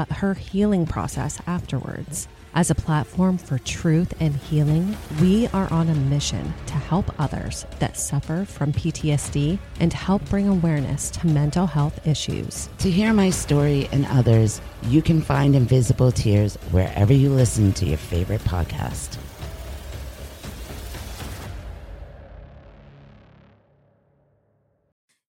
but her healing process afterwards. As a platform for truth and healing, we are on a mission to help others that suffer from PTSD and help bring awareness to mental health issues. To hear my story and others, you can find Invisible Tears wherever you listen to your favorite podcast.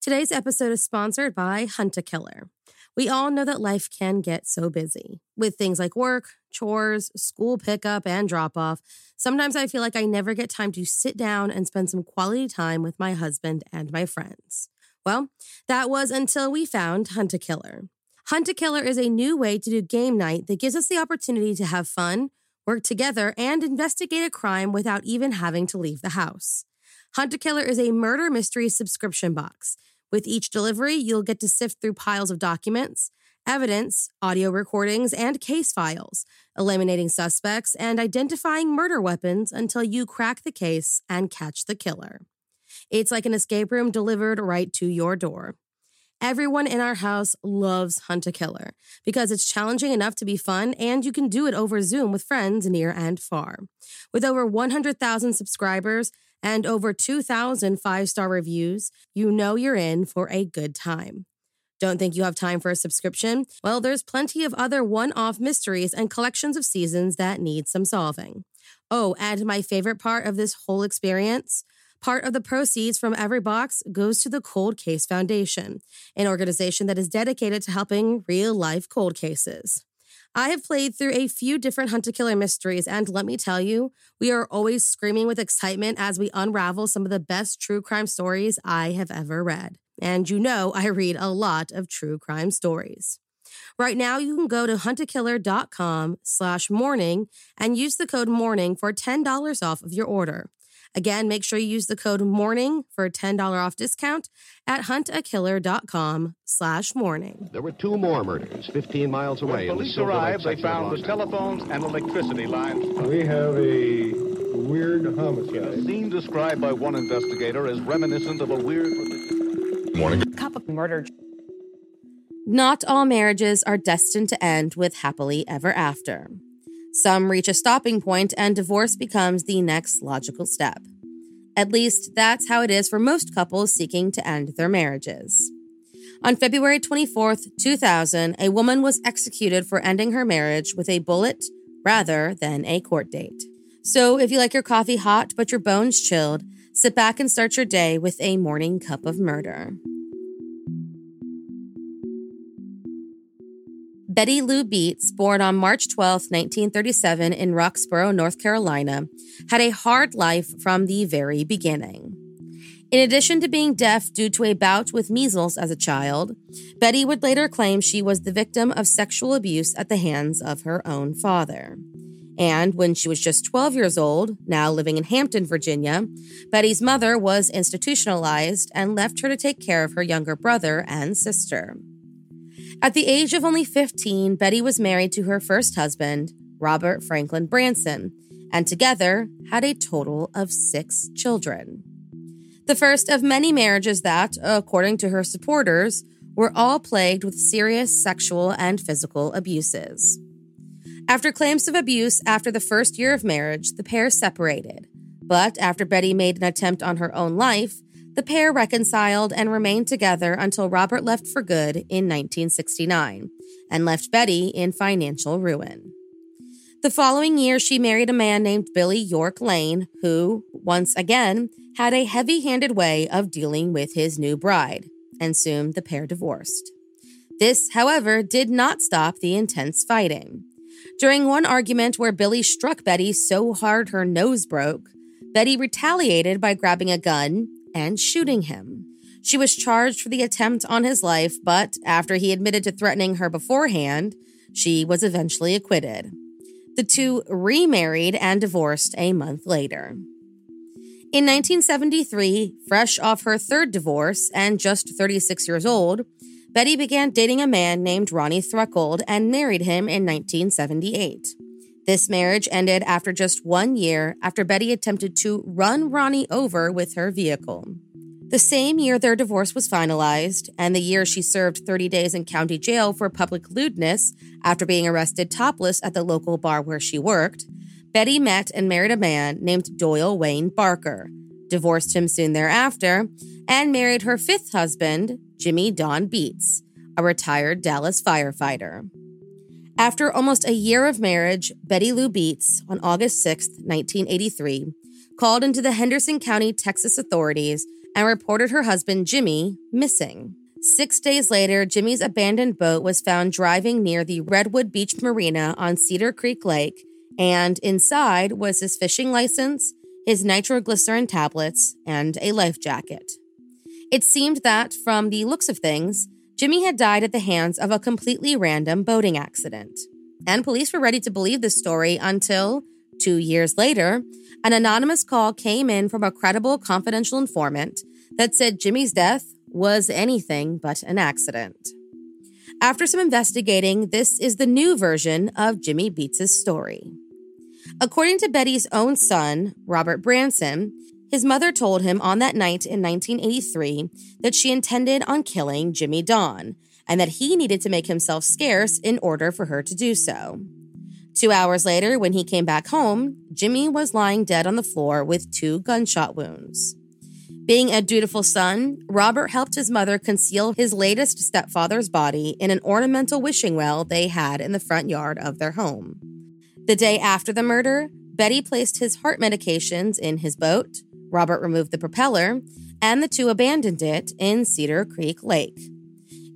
Today's episode is sponsored by Hunt a Killer. We all know that life can get so busy with things like work, chores, school pickup, and drop off. Sometimes I feel like I never get time to sit down and spend some quality time with my husband and my friends. Well, that was until we found Hunt a Killer. Hunt a Killer is a new way to do game night that gives us the opportunity to have fun, work together, and investigate a crime without even having to leave the house. Hunt a Killer is a murder mystery subscription box. With each delivery, you'll get to sift through piles of documents, evidence, audio recordings, and case files, eliminating suspects and identifying murder weapons until you crack the case and catch the killer. It's like an escape room delivered right to your door. Everyone in our house loves Hunt a Killer because it's challenging enough to be fun and you can do it over Zoom with friends near and far. With over 100,000 subscribers and over 2,000 five star reviews, you know you're in for a good time. Don't think you have time for a subscription? Well, there's plenty of other one off mysteries and collections of seasons that need some solving. Oh, and my favorite part of this whole experience Part of the proceeds from every box goes to the Cold Case Foundation, an organization that is dedicated to helping real life cold cases. I have played through a few different Hunt a Killer mysteries, and let me tell you, we are always screaming with excitement as we unravel some of the best true crime stories I have ever read. And you know, I read a lot of true crime stories. Right now, you can go to huntakiller.com slash morning and use the code morning for $10 off of your order. Again, make sure you use the code MORNING for a $10 off discount at huntakiller.com slash morning. There were two more murders 15 miles away. When police arrived, they found the telephones and electricity lines. We have a weird homicide. A scene described by one investigator as reminiscent of a weird... Morning. Cup of murder. Not all marriages are destined to end with happily ever after. Some reach a stopping point, and divorce becomes the next logical step. At least, that's how it is for most couples seeking to end their marriages. On February 24, 2000, a woman was executed for ending her marriage with a bullet rather than a court date. So, if you like your coffee hot but your bones chilled, sit back and start your day with a morning cup of murder. Betty Lou Beets, born on March 12, 1937, in Roxboro, North Carolina, had a hard life from the very beginning. In addition to being deaf due to a bout with measles as a child, Betty would later claim she was the victim of sexual abuse at the hands of her own father. And when she was just 12 years old, now living in Hampton, Virginia, Betty's mother was institutionalized and left her to take care of her younger brother and sister. At the age of only 15, Betty was married to her first husband, Robert Franklin Branson, and together had a total of six children. The first of many marriages that, according to her supporters, were all plagued with serious sexual and physical abuses. After claims of abuse after the first year of marriage, the pair separated. But after Betty made an attempt on her own life, the pair reconciled and remained together until Robert left for good in 1969 and left Betty in financial ruin. The following year, she married a man named Billy York Lane, who, once again, had a heavy handed way of dealing with his new bride, and soon the pair divorced. This, however, did not stop the intense fighting. During one argument where Billy struck Betty so hard her nose broke, Betty retaliated by grabbing a gun and shooting him. She was charged for the attempt on his life, but after he admitted to threatening her beforehand, she was eventually acquitted. The two remarried and divorced a month later. In 1973, fresh off her third divorce and just 36 years old, Betty began dating a man named Ronnie Threlkeld and married him in 1978. This marriage ended after just one year after Betty attempted to run Ronnie over with her vehicle. The same year their divorce was finalized, and the year she served 30 days in county jail for public lewdness after being arrested topless at the local bar where she worked, Betty met and married a man named Doyle Wayne Barker, divorced him soon thereafter, and married her fifth husband, Jimmy Don Beets, a retired Dallas firefighter. After almost a year of marriage, Betty Lou Beets, on August 6, 1983, called into the Henderson County, Texas authorities and reported her husband, Jimmy, missing. Six days later, Jimmy's abandoned boat was found driving near the Redwood Beach Marina on Cedar Creek Lake, and inside was his fishing license, his nitroglycerin tablets, and a life jacket. It seemed that, from the looks of things, Jimmy had died at the hands of a completely random boating accident. And police were ready to believe this story until, two years later, an anonymous call came in from a credible confidential informant that said Jimmy's death was anything but an accident. After some investigating, this is the new version of Jimmy Beets' story. According to Betty's own son, Robert Branson, his mother told him on that night in 1983 that she intended on killing Jimmy Don and that he needed to make himself scarce in order for her to do so. Two hours later, when he came back home, Jimmy was lying dead on the floor with two gunshot wounds. Being a dutiful son, Robert helped his mother conceal his latest stepfather's body in an ornamental wishing well they had in the front yard of their home. The day after the murder, Betty placed his heart medications in his boat, Robert removed the propeller, and the two abandoned it in Cedar Creek Lake.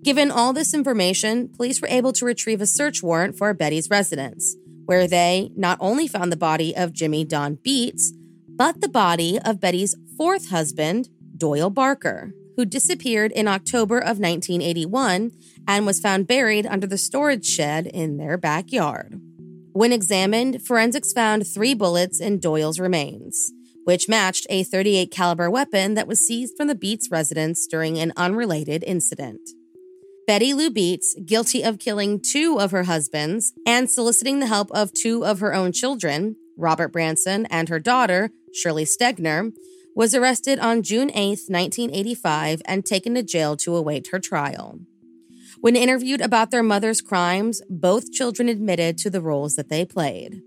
Given all this information, police were able to retrieve a search warrant for Betty's residence, where they not only found the body of Jimmy Don Beets, but the body of Betty's fourth husband, Doyle Barker, who disappeared in October of 1981 and was found buried under the storage shed in their backyard. When examined, forensics found three bullets in Doyle's remains which matched a 38 caliber weapon that was seized from the Beets residence during an unrelated incident. Betty Lou Beets, guilty of killing two of her husbands and soliciting the help of two of her own children, Robert Branson and her daughter, Shirley Stegner, was arrested on June 8, 1985, and taken to jail to await her trial. When interviewed about their mother's crimes, both children admitted to the roles that they played.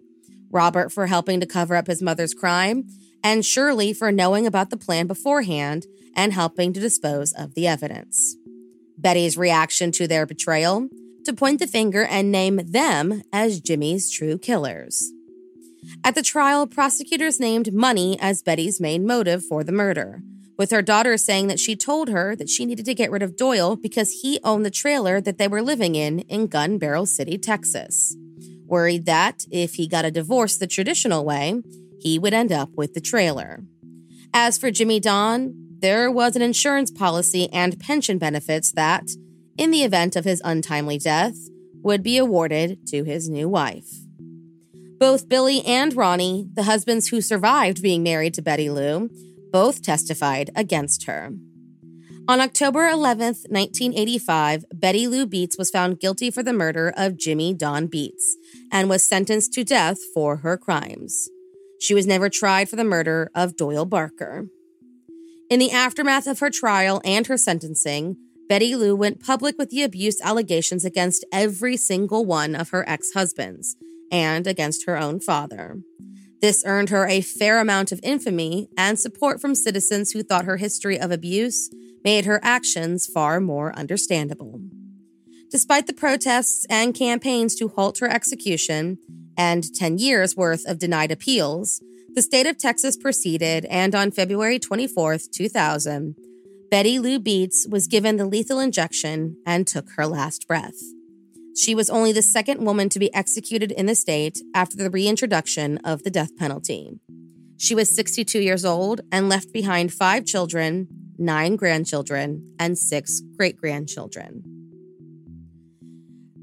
Robert for helping to cover up his mother's crime, and Shirley for knowing about the plan beforehand and helping to dispose of the evidence. Betty's reaction to their betrayal to point the finger and name them as Jimmy's true killers. At the trial, prosecutors named money as Betty's main motive for the murder, with her daughter saying that she told her that she needed to get rid of Doyle because he owned the trailer that they were living in in Gun Barrel City, Texas. Worried that if he got a divorce the traditional way, he would end up with the trailer. As for Jimmy Don, there was an insurance policy and pension benefits that, in the event of his untimely death, would be awarded to his new wife. Both Billy and Ronnie, the husbands who survived being married to Betty Lou, both testified against her. On October 11th, 1985, Betty Lou Beets was found guilty for the murder of Jimmy Don Beets and was sentenced to death for her crimes. She was never tried for the murder of Doyle Barker. In the aftermath of her trial and her sentencing, Betty Lou went public with the abuse allegations against every single one of her ex husbands and against her own father. This earned her a fair amount of infamy and support from citizens who thought her history of abuse made her actions far more understandable. Despite the protests and campaigns to halt her execution and 10 years worth of denied appeals, the state of Texas proceeded, and on February 24, 2000, Betty Lou Beets was given the lethal injection and took her last breath. She was only the second woman to be executed in the state after the reintroduction of the death penalty. She was 62 years old and left behind five children, nine grandchildren, and six great grandchildren.